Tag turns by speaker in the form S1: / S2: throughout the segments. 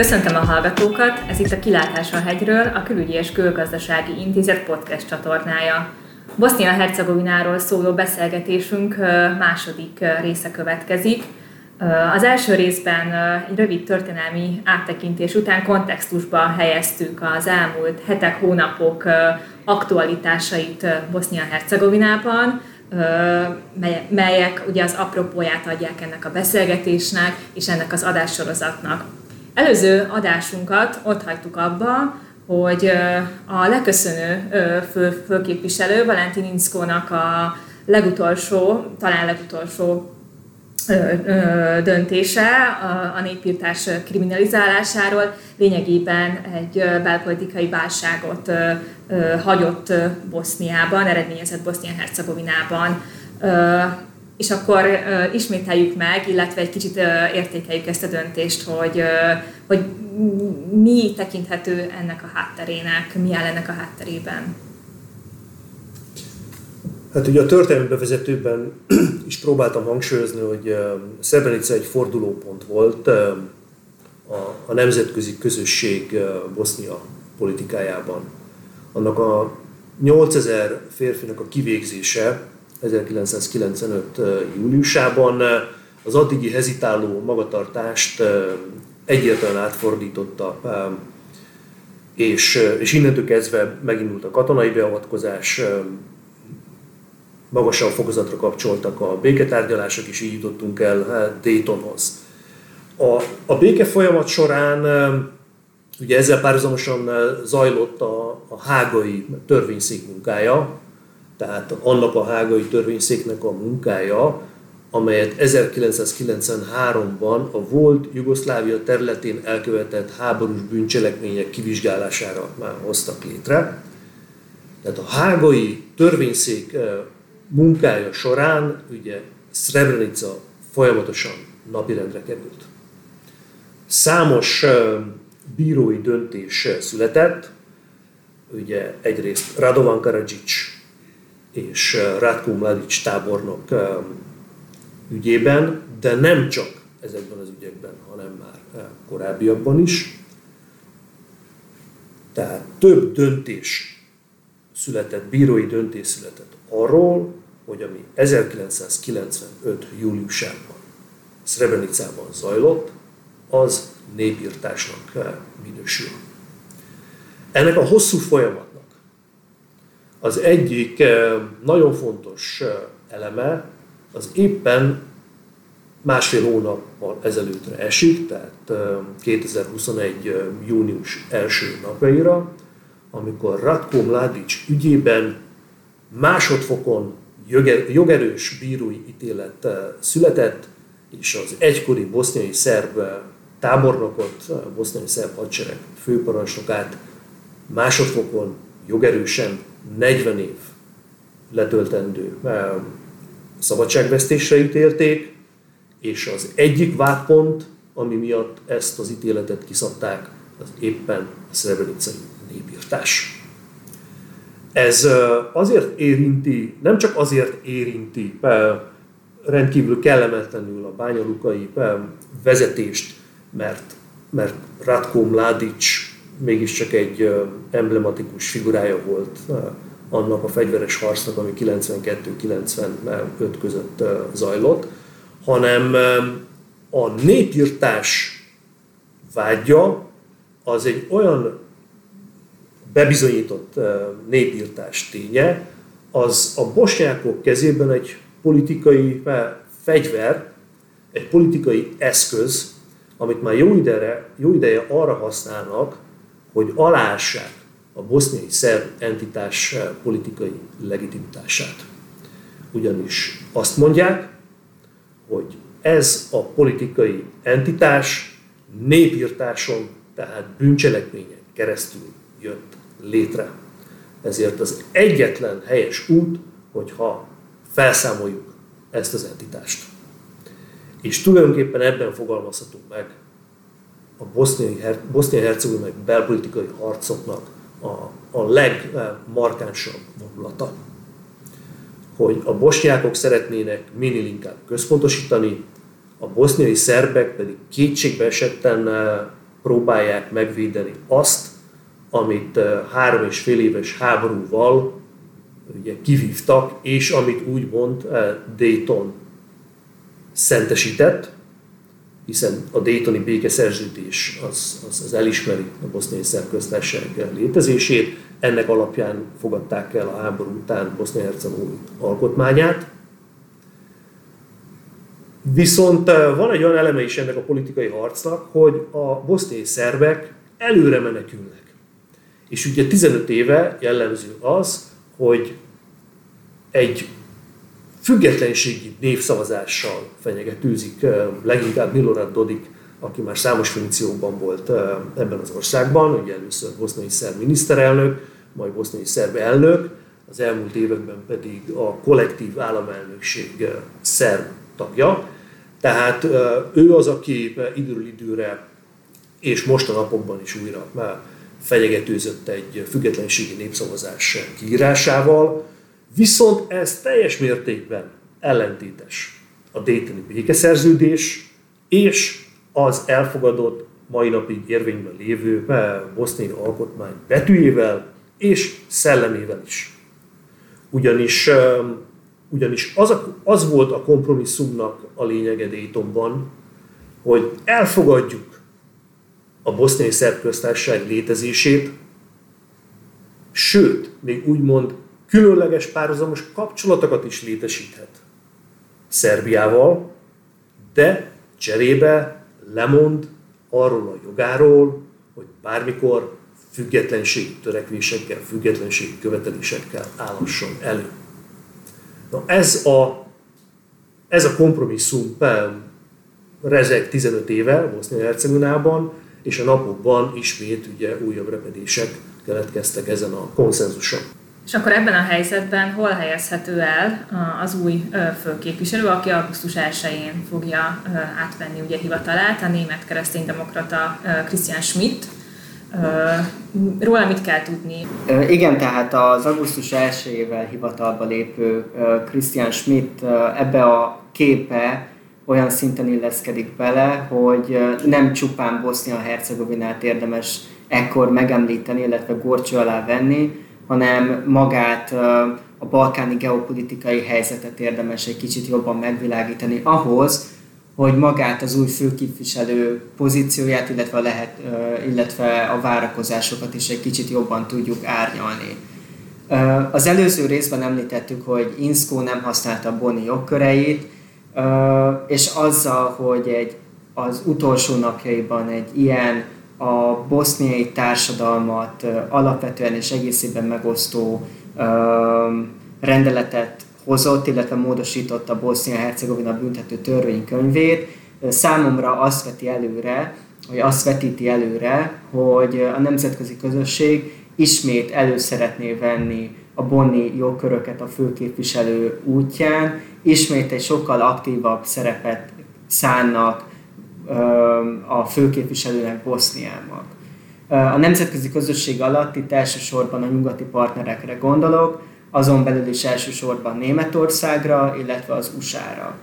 S1: Köszöntöm a hallgatókat, ez itt a Kilátás a hegyről, a Külügyi és Külgazdasági Intézet podcast csatornája. Bosznia-Hercegovináról szóló beszélgetésünk második része következik. Az első részben egy rövid történelmi áttekintés után kontextusba helyeztük az elmúlt hetek, hónapok aktualitásait Bosznia-Hercegovinában, melyek ugye az apropóját adják ennek a beszélgetésnek és ennek az adássorozatnak. Előző adásunkat ott hagytuk abba, hogy a leköszönő fő, főképviselő Valentin Inszkónak a legutolsó, talán legutolsó döntése a népírtás kriminalizálásáról lényegében egy belpolitikai válságot hagyott Boszniában, eredményezett Bosznia-Hercegovinában. És akkor ismételjük meg, illetve egy kicsit értékeljük ezt a döntést, hogy, hogy mi tekinthető ennek a hátterének, mi áll ennek a hátterében.
S2: Hát ugye a történelmi bevezetőben is próbáltam hangsúlyozni, hogy Srebrenica egy fordulópont volt a, a nemzetközi közösség Bosznia politikájában. Annak a 8000 férfinak a kivégzése 1995. júliusában az addigi hezitáló magatartást egyértelműen átfordította, és, és innentől kezdve megindult a katonai beavatkozás, magasabb fokozatra kapcsoltak a béketárgyalások, és így jutottunk el hát, Daytonhoz. A, a béke folyamat során ugye ezzel párhuzamosan zajlott a, a hágai törvényszék munkája, tehát annak a hágai törvényszéknek a munkája, amelyet 1993-ban a volt Jugoszlávia területén elkövetett háborús bűncselekmények kivizsgálására már hoztak létre. Tehát a hágai törvényszék munkája során ugye Srebrenica folyamatosan napirendre került. Számos bírói döntés született, ugye egyrészt Radovan Karadzsics és Ratko Mladic tábornok ügyében, de nem csak ezekben az ügyekben, hanem már korábbiakban is. Tehát több döntés született, bírói döntés született arról, hogy ami 1995. júliusában Srebrenicában zajlott, az népírtásnak minősül. Ennek a hosszú folyamatnak az egyik eh, nagyon fontos eh, eleme az éppen másfél hónappal ezelőttre esik, tehát 2021. Eh, június első napjaira, amikor Ratko Mladic ügyében másodfokon jogerős bírói ítélet született, és az egykori boszniai szerb tábornokot, boszniai szerb hadsereg főparancsnokát másodfokon jogerősen 40 év letöltendő eh, szabadságvesztésre ítélték, és az egyik vádpont, ami miatt ezt az ítéletet kiszabták, az éppen a szrebrenicai népírtás. Ez azért érinti, nem csak azért érinti rendkívül kellemetlenül a bányalukai vezetést, mert, mert Ratko Mladic mégiscsak egy emblematikus figurája volt annak a fegyveres harcnak, ami 92-95 között zajlott, hanem a népírtás vágya az egy olyan bebizonyított népírtás ténye, az a bosnyákok kezében egy politikai fegyver, egy politikai eszköz, amit már jó, ideje, jó ideje arra használnak, hogy alássák a boszniai szerb entitás politikai legitimitását. Ugyanis azt mondják, hogy ez a politikai entitás népírtáson, tehát bűncselekményen keresztül jött létre. Ezért az egyetlen helyes út, hogyha felszámoljuk ezt az entitást. És tulajdonképpen ebben fogalmazhatunk meg a boszniai-hercegovinai belpolitikai harcoknak a, a legmarkánsabb vonulata. Hogy a bosnyákok szeretnének minél inkább központosítani, a boszniai szerbek pedig kétségbe esetten próbálják megvédeni azt, amit három és fél éves háborúval ugye kivívtak, és amit úgymond Dayton szentesített, hiszen a Daytoni békeszerződés az, az, az elismeri a boszniai szerköztársaság létezését, ennek alapján fogadták el a háború után Bosznia-Hercegovina alkotmányát. Viszont van egy olyan eleme is ennek a politikai harcnak, hogy a boszniai szerbek előre menekülnek. És ugye 15 éve jellemző az, hogy egy függetlenségi névszavazással fenyegetőzik leginkább Milorad Dodik, aki már számos funkcióban volt ebben az országban, ugye először boszniai szerb miniszterelnök, majd boszniai szerb elnök, az elmúlt években pedig a kollektív államelnökség szerb tagja. Tehát ő az, aki időről időre és most a napokban is újra fenyegetőzött egy függetlenségi népszavazás kiírásával, viszont ez teljes mértékben ellentétes a Daytoni békeszerződés és az elfogadott mai napig érvényben lévő boszniai alkotmány betűjével és szellemével is. Ugyanis, ugyanis az, a, az volt a kompromisszumnak a lényege Daytonban, hogy elfogadjuk a boszniai szerb köztársaság létezését, sőt, még úgymond különleges párhuzamos kapcsolatokat is létesíthet Szerbiával, de cserébe lemond arról a jogáról, hogy bármikor függetlenségi törekvésekkel, függetlenségi követelésekkel állhasson elő. Na ez a, ez a kompromisszum rezeg 15 éve Bosznia-Hercegovinában, és a napokban ismét ugye újabb repedések keletkeztek ezen a konszenzuson.
S1: És akkor ebben a helyzetben hol helyezhető el az új főképviselő, aki augusztus 1-én fogja átvenni ugye hivatalát, a német kereszténydemokrata Christian Schmidt. Róla mit kell tudni?
S3: Igen, tehát az augusztus 1-ével hivatalba lépő Christian Schmidt ebbe a képe olyan szinten illeszkedik bele, hogy nem csupán Bosznia-Hercegovinát érdemes ekkor megemlíteni, illetve gorcső alá venni, hanem magát a balkáni geopolitikai helyzetet érdemes egy kicsit jobban megvilágítani ahhoz, hogy magát az új főképviselő pozícióját, illetve a, lehet, illetve a várakozásokat is egy kicsit jobban tudjuk árnyalni. Az előző részben említettük, hogy Inszkó nem használta a Boni jogköreit, és azzal, hogy egy, az utolsó napjaiban egy ilyen a boszniai társadalmat alapvetően és egészében megosztó rendeletet hozott, illetve módosította Bosznia-Hercegovina büntető törvénykönyvét, számomra azt veti előre, vagy azt vetíti előre, hogy a nemzetközi közösség ismét elő szeretné venni a bonni jogköröket a főképviselő útján, ismét egy sokkal aktívabb szerepet szánnak a főképviselőnek Boszniában. A nemzetközi közösség alatt itt elsősorban a nyugati partnerekre gondolok, azon belül is elsősorban Németországra, illetve az USA-ra.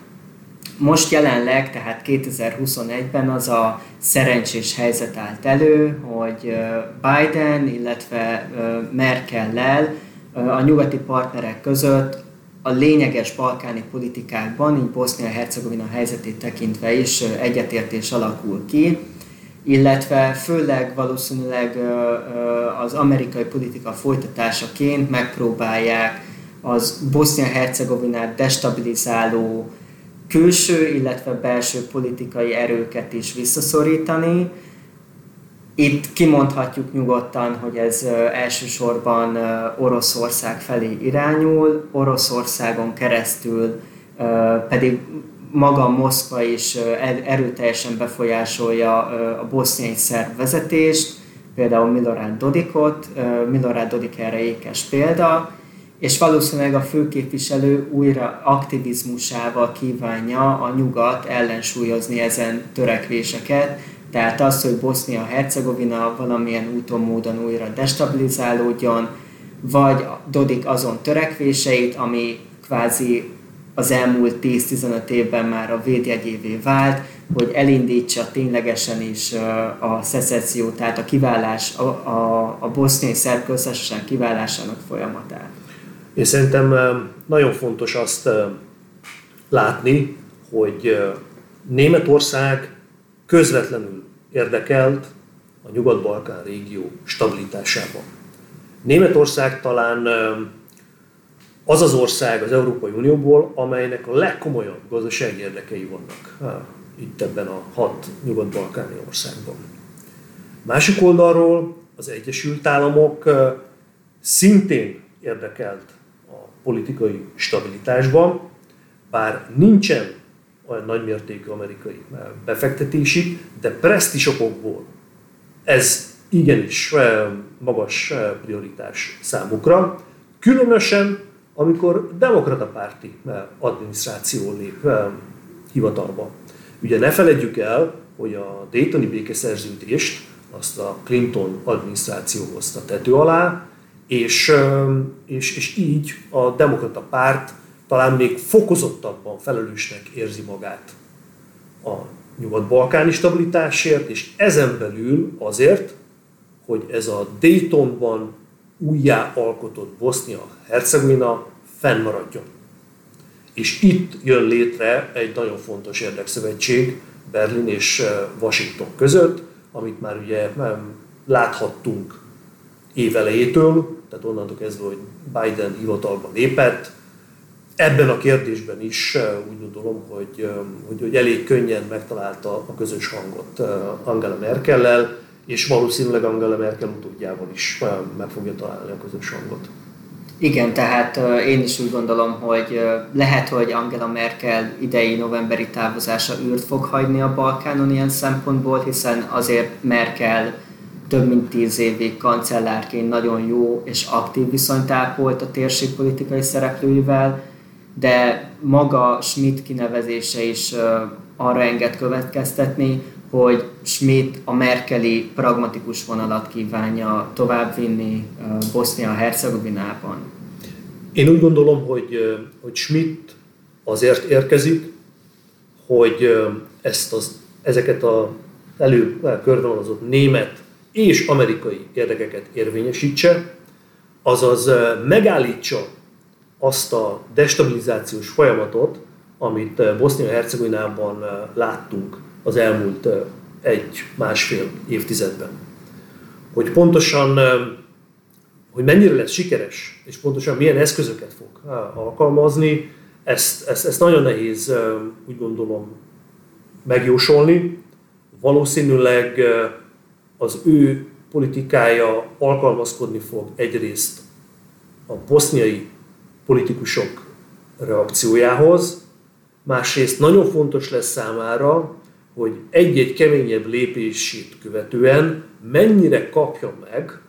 S3: Most jelenleg, tehát 2021-ben az a szerencsés helyzet állt elő, hogy Biden, illetve Merkellel a nyugati partnerek között a lényeges balkáni politikákban, így Bosznia-Hercegovina helyzetét tekintve is egyetértés alakul ki, illetve főleg valószínűleg az amerikai politika folytatásaként megpróbálják az Bosznia-Hercegovinát destabilizáló külső, illetve belső politikai erőket is visszaszorítani, itt kimondhatjuk nyugodtan, hogy ez elsősorban Oroszország felé irányul, Oroszországon keresztül pedig maga Moszkva is erőteljesen befolyásolja a boszniai szerb vezetést, például Milorad Dodikot, Milorad Dodik erre ékes példa, és valószínűleg a főképviselő újra aktivizmusával kívánja a nyugat ellensúlyozni ezen törekvéseket, tehát az, hogy Bosznia-Hercegovina valamilyen úton, módon újra destabilizálódjon, vagy Dodik azon törekvéseit, ami kvázi az elmúlt 10-15 évben már a védjegyévé vált, hogy elindítsa ténylegesen is a szecesszió, tehát a kiválás, a, a, a boszniai szerb köztársaság kiválásának folyamatát.
S2: Én szerintem nagyon fontos azt látni, hogy Németország közvetlenül érdekelt a Nyugat-Balkán régió stabilitásában. Németország talán az az ország az Európai Unióból, amelynek a legkomolyabb gazdasági érdekei vannak itt ebben a hat nyugat-balkáni országban. Másik oldalról az Egyesült Államok szintén érdekelt a politikai stabilitásban, bár nincsen olyan nagymértékű amerikai befektetési, de presztisokokból ez igenis magas prioritás számukra, különösen amikor demokrata párti adminisztráció lép hivatalba. Ugye ne feledjük el, hogy a Daytoni békeszerződést azt a Clinton adminisztráció hozta tető alá, és, és, és így a demokrata párt talán még fokozottabban felelősnek érzi magát a nyugat-balkáni stabilitásért, és ezen belül azért, hogy ez a Daytonban újjá alkotott Bosznia-Hercegovina fennmaradjon. És itt jön létre egy nagyon fontos érdekszövetség Berlin és eh, Washington között, amit már ugye láthattunk évelejétől, tehát onnantól kezdve, hogy Biden hivatalba lépett, ebben a kérdésben is eh, úgy gondolom, hogy, eh, hogy, hogy elég könnyen megtalálta a közös hangot Angela Merkellel, és valószínűleg Angela Merkel utódjával is meg fogja találni a közös hangot.
S3: Igen, tehát én is úgy gondolom, hogy lehet, hogy Angela Merkel idei novemberi távozása űrt fog hagyni a Balkánon ilyen szempontból, hiszen azért Merkel több mint tíz évig kancellárként nagyon jó és aktív viszonyt ápolt a térség politikai szereplőivel, de maga Schmidt kinevezése is arra enged következtetni, hogy Schmidt a merkeli pragmatikus vonalat kívánja továbbvinni Bosznia-Hercegovinában.
S2: Én úgy gondolom, hogy, hogy Schmidt azért érkezik, hogy ezt az, ezeket a elő körvonalazott német és amerikai érdekeket érvényesítse, azaz megállítsa azt a destabilizációs folyamatot, amit Bosznia-Hercegovinában láttunk az elmúlt egy-másfél évtizedben. Hogy pontosan, hogy mennyire lesz sikeres, és pontosan milyen eszközöket fog alkalmazni, ezt, ezt, ezt nagyon nehéz, úgy gondolom, megjósolni. Valószínűleg az ő politikája alkalmazkodni fog egyrészt a boszniai politikusok reakciójához, másrészt nagyon fontos lesz számára, hogy egy-egy keményebb lépését követően mennyire kapja meg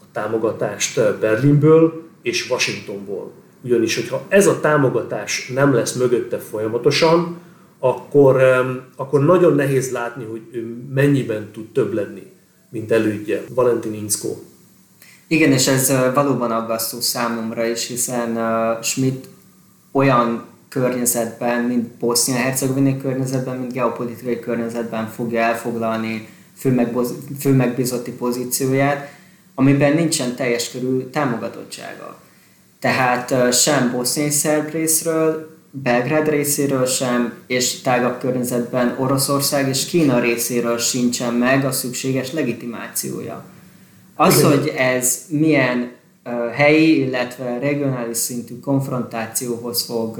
S2: a támogatást Berlinből és Washingtonból. Ugyanis, hogyha ez a támogatás nem lesz mögötte folyamatosan, akkor, akkor nagyon nehéz látni, hogy ő mennyiben tud több lenni, mint elődje, Valentin Inszko.
S3: Igen, és ez valóban aggasztó számomra is, hiszen Schmidt olyan környezetben, mint Bosznia-Hercegovinai környezetben, mint geopolitikai környezetben fogja elfoglalni főmegbízotti pozícióját, amiben nincsen teljes körű támogatottsága. Tehát sem boszniai szerb részről, Belgrád részéről sem, és tágabb környezetben Oroszország és Kína részéről sincsen meg a szükséges legitimációja. Az, Igen. hogy ez milyen helyi, illetve regionális szintű konfrontációhoz fog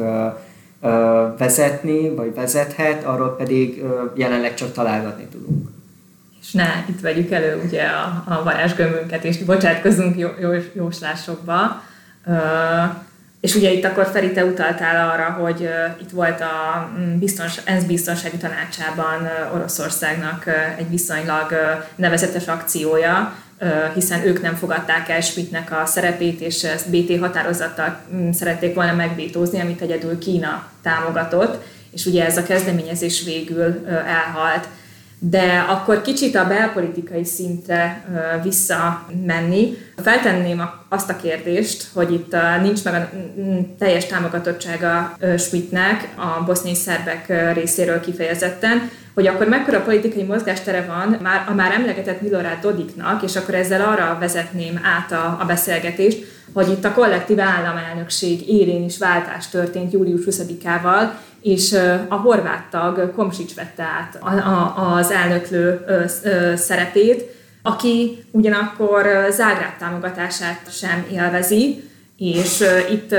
S3: vezetni, vagy vezethet, arról pedig jelenleg csak találgatni tudunk.
S1: És ne itt vegyük elő ugye a, a varázsgömbünket, és bocsátkozunk jó, jó, jóslásokba. És ugye itt akkor Feri, te utaltál arra, hogy itt volt a mm, biztons, ENSZ biztonsági tanácsában Oroszországnak egy viszonylag nevezetes akciója, hiszen ők nem fogadták el Schmidtnek a szerepét, és ezt BT határozattal mm, szerették volna megvétózni, amit egyedül Kína támogatott, és ugye ez a kezdeményezés végül elhalt. De akkor kicsit a belpolitikai szintre visszamenni, feltenném azt a kérdést, hogy itt nincs meg a teljes támogatottsága Schmidtnek a boszniai szerbek részéről kifejezetten, hogy akkor mekkora politikai mozgástere van már a már emlegetett Milorad Dodiknak, és akkor ezzel arra vezetném át a, a beszélgetést, hogy itt a kollektív államelnökség érén is váltás történt július 20-ával, és a horvát tag Komsics vette át az elnöklő szerepét, aki ugyanakkor Zágráb támogatását sem élvezi, és itt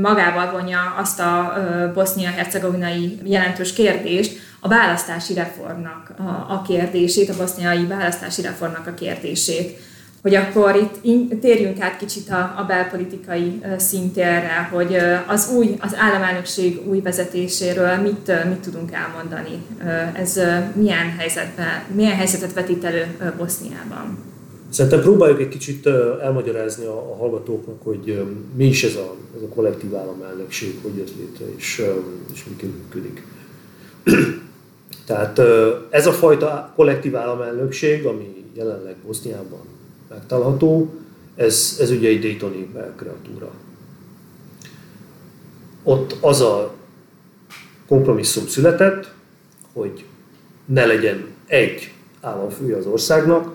S1: magával vonja azt a bosznia-hercegovinai jelentős kérdést, a választási reformnak a kérdését, a boszniai választási reformnak a kérdését hogy akkor itt térjünk át kicsit a, a belpolitikai szintérre, hogy az új, az államelnökség új vezetéséről mit, mit tudunk elmondani. Ez milyen, helyzetben, milyen helyzetet vetít elő Boszniában?
S2: Szerintem próbáljuk egy kicsit elmagyarázni a, a hallgatóknak, hogy mi is ez a, ez a kollektív államelnökség, hogy jött létre, és, és miként működik. Tehát ez a fajta kollektív államelnökség, ami jelenleg Boszniában megtalálható, ez, ez ugye egy Daytoni kreatúra. Ott az a kompromisszum született, hogy ne legyen egy államfője az országnak,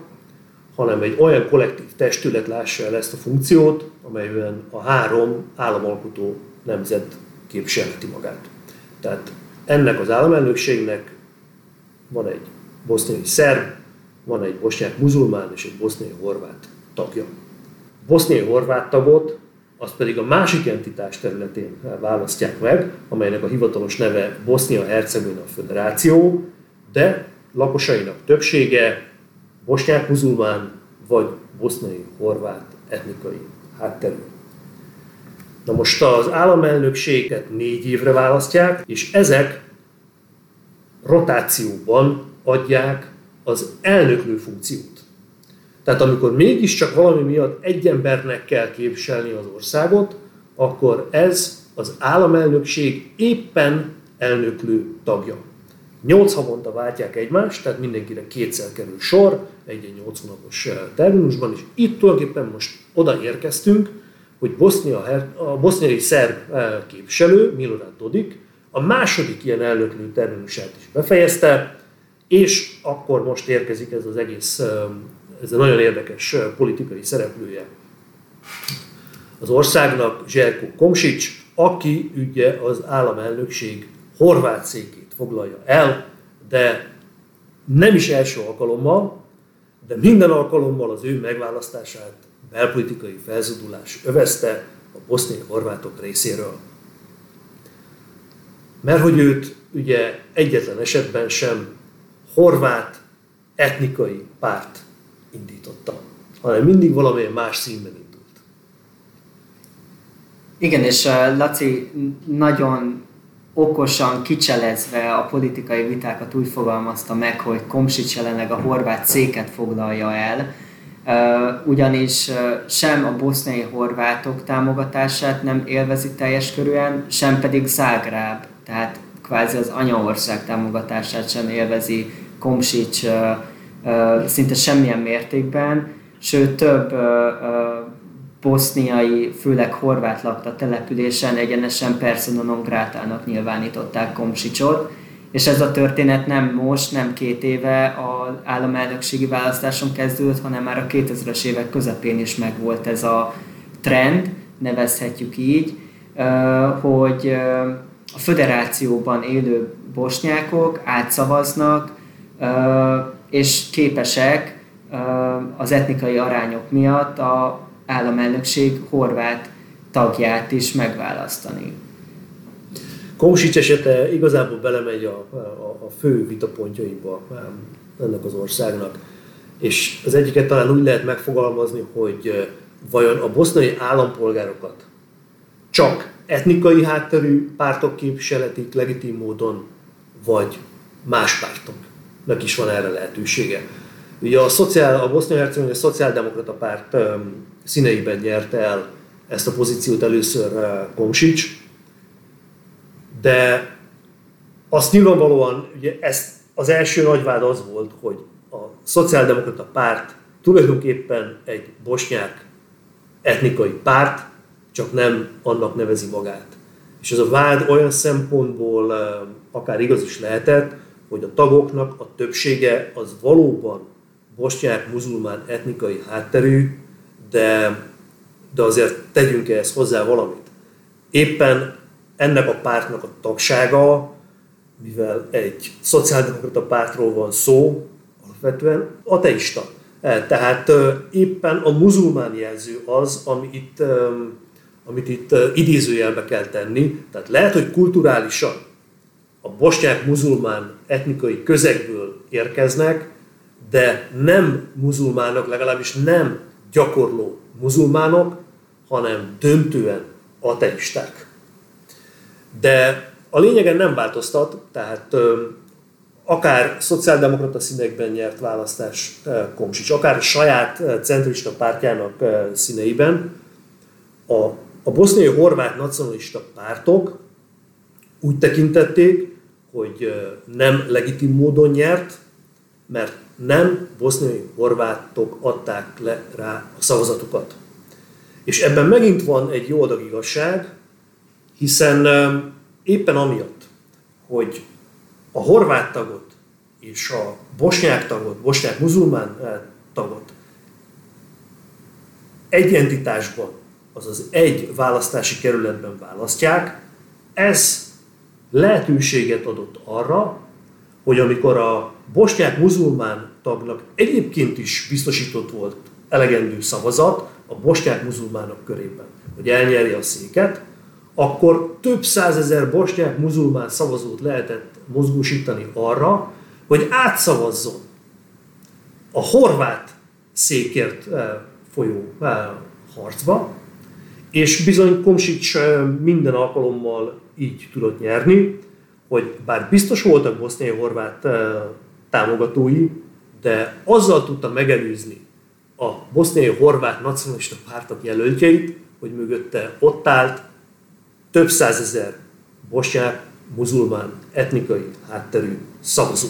S2: hanem egy olyan kollektív testület lássa el ezt a funkciót, amelyben a három államalkotó nemzet képviselheti magát. Tehát ennek az államelnökségnek van egy boszniai szerb, van egy bosnyák muzulmán és egy boszniai horvát tagja. Boszniai horvát tagot azt pedig a másik entitás területén választják meg, amelynek a hivatalos neve Bosznia-Hercegovina Föderáció, de lakosainak többsége bosnyák muzulmán vagy boszniai horvát etnikai hátterű. Na most az államelnökséget négy évre választják, és ezek rotációban adják az elnöklő funkciót. Tehát amikor mégiscsak valami miatt egy embernek kell képviselni az országot, akkor ez az államelnökség éppen elnöklő tagja. Nyolc havonta váltják egymást, tehát mindenkire kétszer kerül sor, egy-egy nyolc hónapos eh, terminusban, és itt tulajdonképpen most oda érkeztünk, hogy Bosznia, a boszniai szerb eh, képviselő, Milorad Dodik, a második ilyen elnöklő terminusát is befejezte, és akkor most érkezik ez az egész, ez a nagyon érdekes politikai szereplője az országnak, Zserko Komsics, aki ugye az államelnökség horvát székét foglalja el, de nem is első alkalommal, de minden alkalommal az ő megválasztását belpolitikai felzudulás övezte a boszniai horvátok részéről. Mert hogy őt ugye egyetlen esetben sem horvát etnikai párt indította, hanem mindig valamilyen más színben indult.
S3: Igen, és uh, Laci nagyon okosan kicselezve a politikai vitákat úgy fogalmazta meg, hogy Komsics jelenleg a horvát széket foglalja el, uh, ugyanis uh, sem a boszniai horvátok támogatását nem élvezi teljes körűen, sem pedig Zágráb, tehát kvázi az anyaország támogatását sem élvezi Komsics szinte semmilyen mértékben, sőt több boszniai, főleg horvát lakta településen egyenesen persona non grátának nyilvánították Komsicsot, és ez a történet nem most, nem két éve az államelnökségi választáson kezdődött, hanem már a 2000-es évek közepén is megvolt ez a trend, nevezhetjük így, hogy a föderációban élő bosnyákok átszavaznak és képesek az etnikai arányok miatt a államelnökség horvát tagját is megválasztani.
S2: Komsics esete igazából belemegy a, a, a fő vitapontjaiba ennek az országnak. És az egyiket talán úgy lehet megfogalmazni, hogy vajon a boszniai állampolgárokat csak etnikai hátterű pártok képviseletik legitim módon, vagy más pártok nek is van erre lehetősége. Ugye a, szociál, a bosznia-hercegovina szociáldemokrata párt um, színeiben nyerte el ezt a pozíciót először uh, Komsics, de azt nyilvánvalóan ugye ezt az első nagyvád az volt, hogy a szociáldemokrata párt tulajdonképpen egy bosnyák etnikai párt, csak nem annak nevezi magát. És ez a vád olyan szempontból akár igaz is lehetett, hogy a tagoknak a többsége az valóban bosnyák, muzulmán etnikai hátterű, de, de azért tegyünk ehhez hozzá valamit. Éppen ennek a pártnak a tagsága, mivel egy szociáldemokrata pártról van szó, alapvetően ateista. E, tehát éppen a muzulmán jelző az, ami itt, amit itt idézőjelbe kell tenni. Tehát lehet, hogy kulturálisan a bosnyák muzulmán etnikai közegből érkeznek, de nem muzulmánok, legalábbis nem gyakorló muzulmánok, hanem döntően ateisták. De a lényegen nem változtat, tehát akár szociáldemokrata színekben nyert választás Komsics, akár saját centrista pártjának színeiben, a, a boszniai horvát nacionalista pártok úgy tekintették, hogy nem legitim módon nyert, mert nem boszniai horvátok adták le rá a szavazatukat. És ebben megint van egy jó adag igazság, hiszen éppen amiatt, hogy a horvát tagot és a bosnyák tagot, bosnyák muzulmán tagot egy entitásban, azaz egy választási kerületben választják, ez lehetőséget adott arra, hogy amikor a bosnyák muzulmán tagnak egyébként is biztosított volt elegendő szavazat a bosnyák muzulmánok körében, hogy elnyerje a széket, akkor több százezer bosnyák muzulmán szavazót lehetett mozgósítani arra, hogy átszavazzon a horvát székért eh, folyó eh, harcba, és bizony Komsics minden alkalommal így tudott nyerni, hogy bár biztos voltak boszniai horvát támogatói, de azzal tudta megelőzni a boszniai horvát nacionalista pártok jelöltjeit, hogy mögötte ott állt több százezer bosnyák, muzulmán, etnikai hátterű szavazó.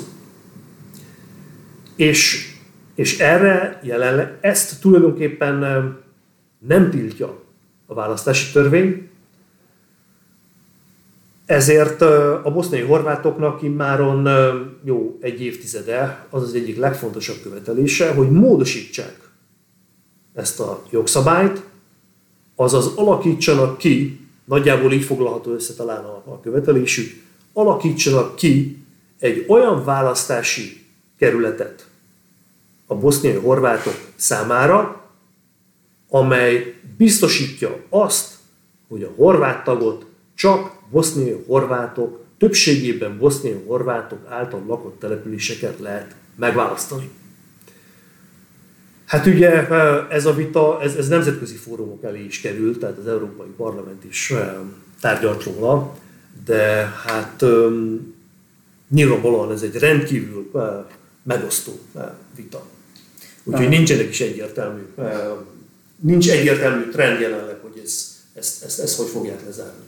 S2: És, és erre jelenleg ezt tulajdonképpen nem tiltja a választási törvény, ezért a boszniai horvátoknak immáron jó egy évtizede az az egyik legfontosabb követelése, hogy módosítsák ezt a jogszabályt, azaz alakítsanak ki, nagyjából így foglalható össze talán a, a követelésük, alakítsanak ki egy olyan választási kerületet a boszniai horvátok számára, amely biztosítja azt, hogy a horvát tagot csak boszniai horvátok, többségében boszniai horvátok által lakott településeket lehet megválasztani. Hát ugye ez a vita, ez, ez nemzetközi fórumok elé is került, tehát az Európai Parlament is tárgyalt róla, de hát nyilvánvalóan ez egy rendkívül megosztó vita. Úgyhogy nincsenek is egyértelmű, nincs egyértelmű trend jelenleg, hogy ez, ezt, ezt, ezt hogy fogják lezárni.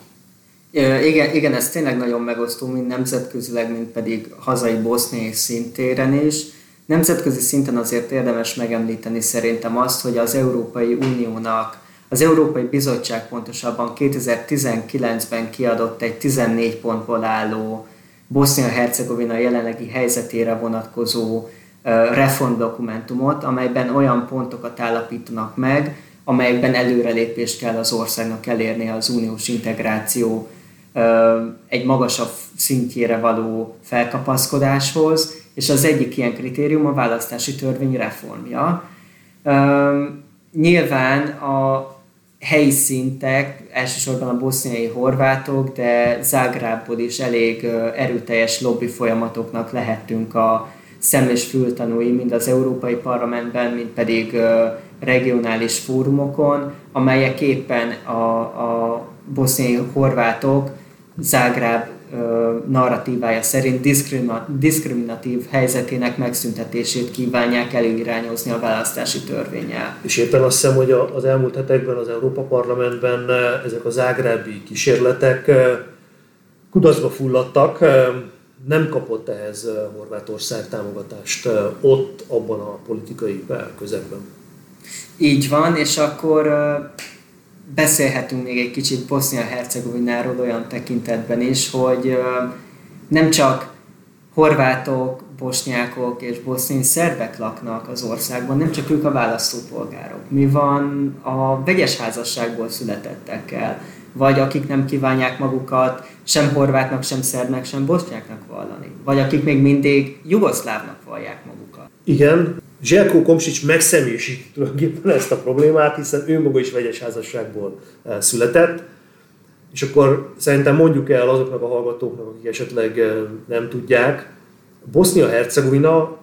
S3: Igen, igen, ez tényleg nagyon megosztó, mind nemzetközileg, mind pedig hazai boszniai szintéren is. Nemzetközi szinten azért érdemes megemlíteni szerintem azt, hogy az Európai Uniónak, az Európai Bizottság pontosabban 2019-ben kiadott egy 14 pontból álló Bosznia-Hercegovina jelenlegi helyzetére vonatkozó reformdokumentumot, amelyben olyan pontokat állapítanak meg, amelyekben előrelépést kell az országnak elérni az uniós integráció egy magasabb szintjére való felkapaszkodáshoz, és az egyik ilyen kritérium a választási törvény reformja. Nyilván a helyi szintek, elsősorban a boszniai horvátok, de Zágrábból is elég erőteljes lobby folyamatoknak lehetünk a szem és fültanúi, mind az Európai Parlamentben, mind pedig regionális fórumokon, amelyek éppen a, a boszniai horvátok Zágráb narratívája szerint diszkriminatív helyzetének megszüntetését kívánják előirányozni a választási törvényel.
S2: És éppen azt hiszem, hogy az elmúlt hetekben az Európa Parlamentben ezek az ágrábi kísérletek kudarcba fulladtak, nem kapott ehhez Horvátország támogatást ott, abban a politikai közegben.
S3: Így van, és akkor beszélhetünk még egy kicsit Bosznia-Hercegovináról olyan tekintetben is, hogy nem csak horvátok, bosnyákok és boszniai szerbek laknak az országban, nem csak ők a választópolgárok. Mi van a vegyes házasságból születettekkel, vagy akik nem kívánják magukat sem horvátnak, sem szerbnek, sem bosnyáknak vallani, vagy akik még mindig jugoszlávnak vallják magukat.
S2: Igen, Zselkó Komsics megszemélyesít tulajdonképpen ezt a problémát, hiszen ő maga is vegyes házasságból eh, született, és akkor szerintem mondjuk el azoknak a hallgatóknak, akik esetleg eh, nem tudják, Bosznia-Hercegovina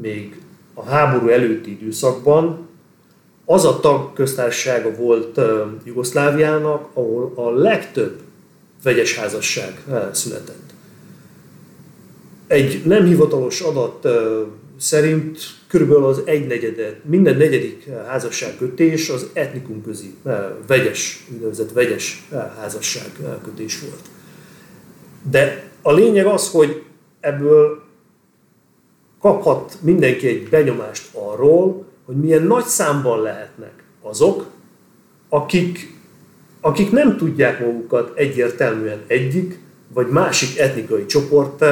S2: még a háború előtti időszakban az a tagköztársasága volt Jugoszláviának, ahol a legtöbb vegyes házasság született. Egy nem hivatalos adat szerint körülbelül az egynegyedet, minden negyedik házasságkötés az etnikum közi vegyes, úgynevezett vegyes házasságkötés volt. De a lényeg az, hogy ebből kaphat mindenki egy benyomást arról, hogy milyen nagy számban lehetnek azok, akik, akik nem tudják magukat egyértelműen egyik vagy másik etnikai csoport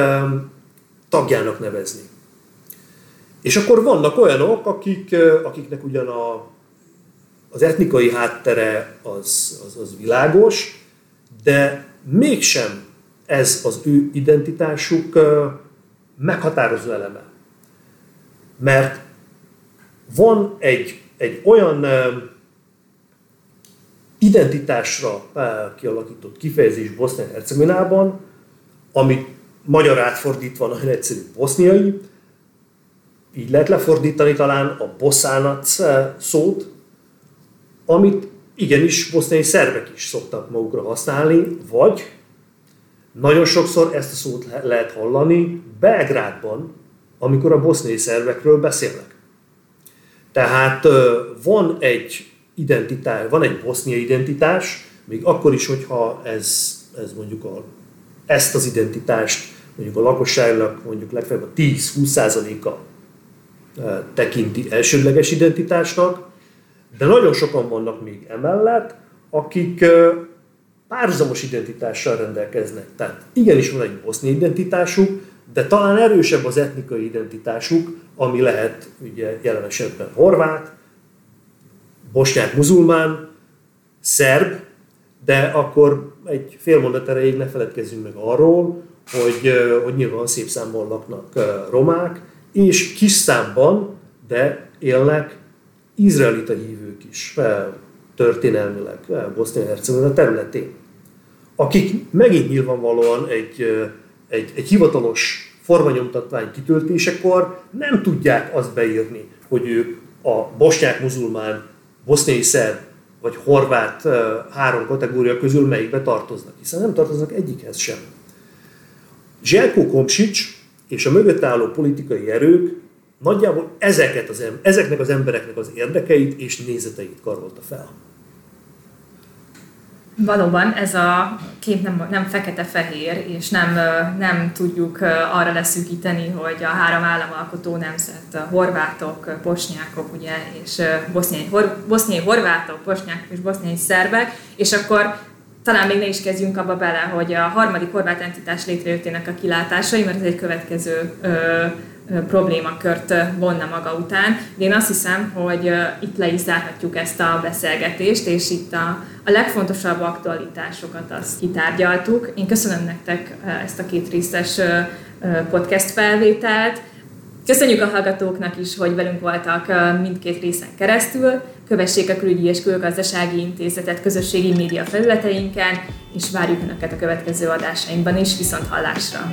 S2: tagjának nevezni. És akkor vannak olyanok, akik, akiknek ugyan a, az etnikai háttere az, az, az világos, de mégsem ez az ő identitásuk meghatározó eleme. Mert van egy, egy olyan identitásra kialakított kifejezés Bosznia-Hercegovinában, amit magyar átfordítva nagyon egyszerű boszniai, így lehet lefordítani talán a bosszánat szót, amit igenis boszniai szervek is szoktak magukra használni, vagy nagyon sokszor ezt a szót lehet hallani Belgrádban, amikor a boszniai szervekről beszélnek. Tehát van egy identitás, van egy bosznia identitás, még akkor is, hogyha ez, ez mondjuk a, ezt az identitást mondjuk a lakosságnak mondjuk legfeljebb a 10-20%-a tekinti elsődleges identitásnak, de nagyon sokan vannak még emellett, akik párhuzamos identitással rendelkeznek. Tehát igenis van egy bosznia identitásuk, de talán erősebb az etnikai identitásuk, ami lehet ugye jelen esetben horvát, bosnyák muzulmán, szerb, de akkor egy fél mondat erejéig ne feledkezzünk meg arról, hogy, hogy nyilván szép számban laknak romák, és kis számban, de élnek izraelita hívők is történelmileg Bosznia-Hercegovina területén, akik megint nyilvánvalóan egy, egy, egy hivatalos formanyomtatvány kitöltésekor nem tudják azt beírni, hogy ők a bosnyák muzulmán, boszniai szerb vagy horvát három kategória közül melyikbe tartoznak, hiszen nem tartoznak egyikhez sem. Zselko Komsics és a mögött álló politikai erők nagyjából ezeket az, ezeknek az embereknek az érdekeit és nézeteit karolta fel.
S1: Valóban ez a kép nem, nem fekete-fehér, és nem, nem tudjuk arra leszűkíteni, hogy a három államalkotó nemzet, horvátok, bosnyákok, ugye, és boszniai, hor, boszniai horvátok, bosnyák és boszniai szerbek, és akkor talán még ne is kezdjünk abba bele, hogy a harmadik horvát entitás létrejöttének a kilátásai, mert ez egy következő ö, problémakört vonna maga után. De én azt hiszem, hogy itt le is zárhatjuk ezt a beszélgetést, és itt a, a legfontosabb aktualitásokat azt kitárgyaltuk. Én köszönöm nektek ezt a két részes podcast felvételt. Köszönjük a hallgatóknak is, hogy velünk voltak mindkét részen keresztül. Kövessék a Külügyi és Külgazdasági Intézetet közösségi média felületeinken, és várjuk Önöket a következő adásainkban is. Viszont hallásra!